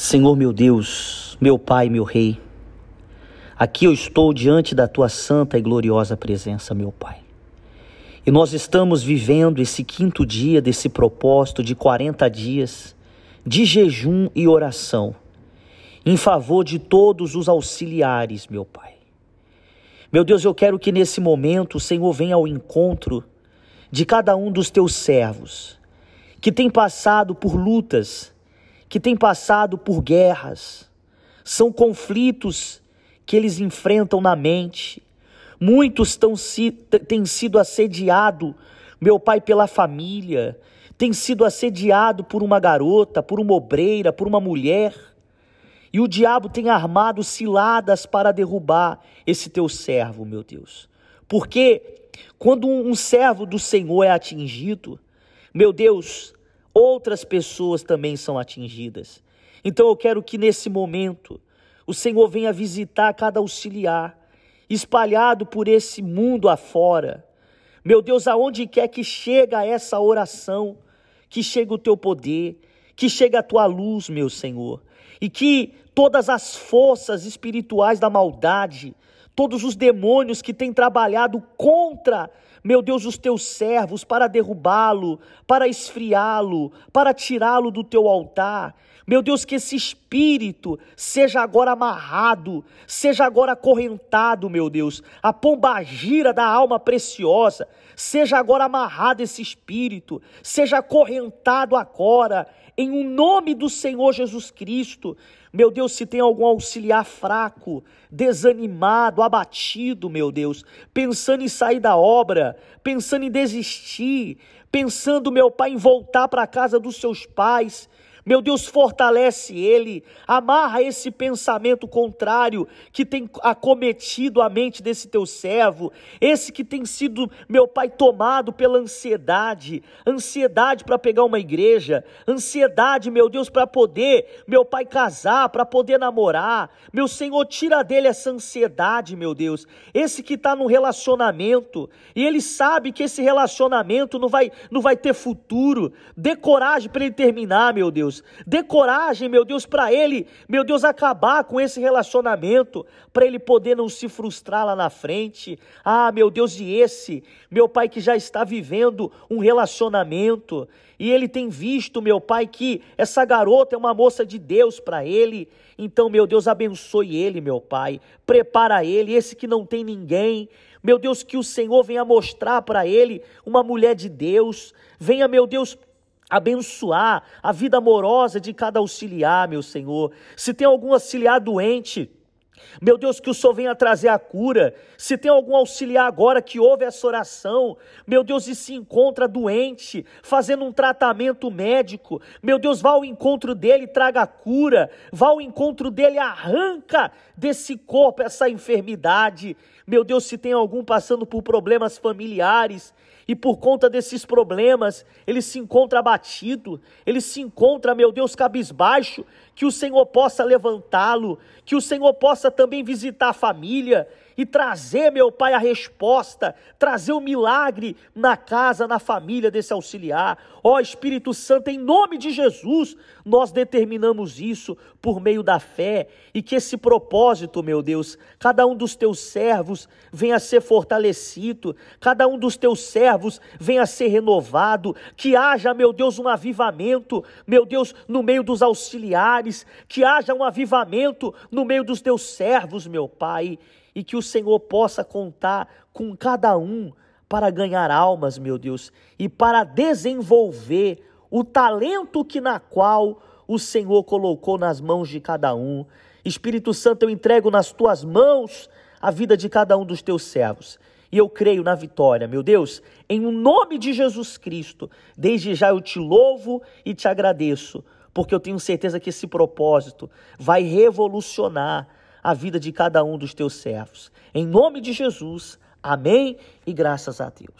Senhor meu Deus, meu Pai, meu Rei, aqui eu estou diante da tua santa e gloriosa presença, meu Pai. E nós estamos vivendo esse quinto dia desse propósito de 40 dias de jejum e oração em favor de todos os auxiliares, meu Pai. Meu Deus, eu quero que nesse momento o Senhor venha ao encontro de cada um dos teus servos que tem passado por lutas que têm passado por guerras, são conflitos que eles enfrentam na mente. Muitos tão, têm sido assediados, meu pai, pela família, têm sido assediados por uma garota, por uma obreira, por uma mulher. E o diabo tem armado ciladas para derrubar esse teu servo, meu Deus. Porque quando um servo do Senhor é atingido, meu Deus, outras pessoas também são atingidas. Então eu quero que nesse momento o Senhor venha visitar cada auxiliar, espalhado por esse mundo afora. Meu Deus, aonde quer que chega essa oração, que chega o teu poder, que chega a tua luz, meu Senhor, e que todas as forças espirituais da maldade, todos os demônios que têm trabalhado contra meu Deus, os teus servos para derrubá-lo, para esfriá-lo, para tirá-lo do teu altar. Meu Deus, que esse espírito seja agora amarrado, seja agora acorrentado, meu Deus. A pombagira da alma preciosa, seja agora amarrado esse espírito, seja acorrentado agora, em um nome do Senhor Jesus Cristo. Meu Deus, se tem algum auxiliar fraco, desanimado, abatido, meu Deus, pensando em sair da obra, pensando em desistir, pensando, meu Pai, em voltar para a casa dos seus pais, meu Deus, fortalece ele, amarra esse pensamento contrário que tem acometido a mente desse teu servo, esse que tem sido, meu Pai, tomado pela ansiedade, ansiedade para pegar uma igreja, ansiedade, meu Deus, para poder, meu Pai, casar, para poder namorar. Meu Senhor, tira dele essa ansiedade, meu Deus. Esse que está num relacionamento e ele sabe que esse relacionamento não vai, não vai ter futuro, dê coragem para ele terminar, meu Deus. Dê coragem, meu Deus, para ele, meu Deus, acabar com esse relacionamento, para ele poder não se frustrar lá na frente. Ah, meu Deus, e esse, meu pai que já está vivendo um relacionamento, e ele tem visto, meu pai, que essa garota é uma moça de Deus para ele. Então, meu Deus, abençoe ele, meu pai. Prepara ele, esse que não tem ninguém. Meu Deus, que o Senhor venha mostrar para ele uma mulher de Deus. Venha, meu Deus, abençoar a vida amorosa de cada auxiliar, meu Senhor. Se tem algum auxiliar doente, meu Deus, que o Senhor venha trazer a cura. Se tem algum auxiliar agora que ouve essa oração, meu Deus, e se encontra doente, fazendo um tratamento médico, meu Deus, vá ao encontro dele traga a cura. Vá ao encontro dele, arranca desse corpo essa enfermidade. Meu Deus, se tem algum passando por problemas familiares, e por conta desses problemas, ele se encontra abatido, ele se encontra, meu Deus, cabisbaixo, que o Senhor possa levantá-lo, que o Senhor possa também visitar a família, e trazer, meu Pai, a resposta, trazer o milagre na casa, na família desse auxiliar. Ó Espírito Santo, em nome de Jesus, nós determinamos isso por meio da fé e que esse propósito, meu Deus, cada um dos teus servos venha a ser fortalecido, cada um dos teus servos venha a ser renovado, que haja, meu Deus, um avivamento, meu Deus, no meio dos auxiliares, que haja um avivamento no meio dos teus servos, meu Pai e que o Senhor possa contar com cada um para ganhar almas, meu Deus, e para desenvolver o talento que na qual o Senhor colocou nas mãos de cada um. Espírito Santo, eu entrego nas tuas mãos a vida de cada um dos teus servos. E eu creio na vitória, meu Deus, em nome de Jesus Cristo. Desde já eu te louvo e te agradeço, porque eu tenho certeza que esse propósito vai revolucionar a vida de cada um dos teus servos. Em nome de Jesus, amém e graças a Deus.